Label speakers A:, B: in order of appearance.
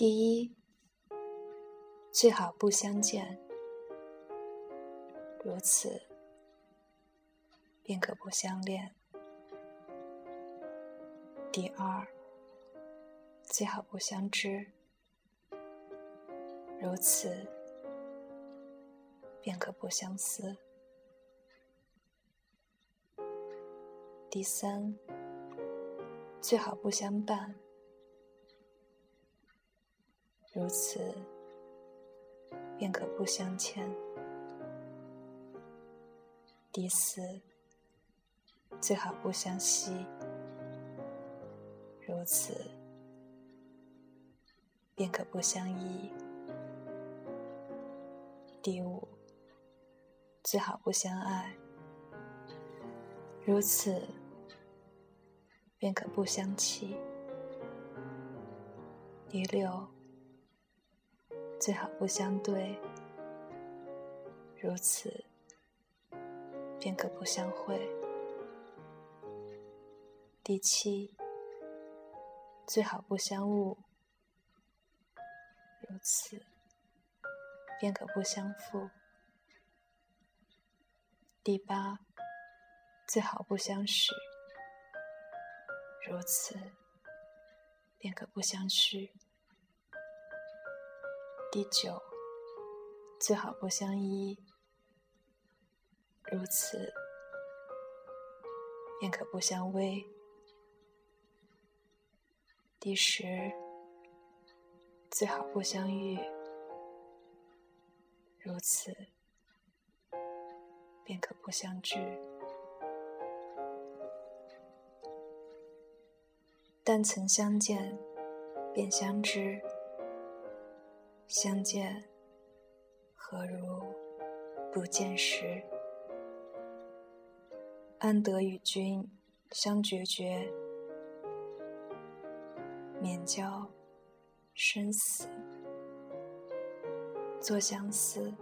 A: 第一，最好不相见，如此便可不相恋。第二，最好不相知，如此便可不相思。第三，最好不相伴，如此便可不相欠。第四，最好不相惜，如此便可不相依。第五，最好不相爱，如此。便可不相弃。第六，最好不相对，如此便可不相会。第七，最好不相误，如此便可不相负。第八，最好不相识。如此，便可不相续。第九，最好不相依。如此，便可不相偎。第十，最好不相遇。如此，便可不相聚。但曾相见，便相知；相见，何如不见时？安得与君相决绝，免教生死作相思。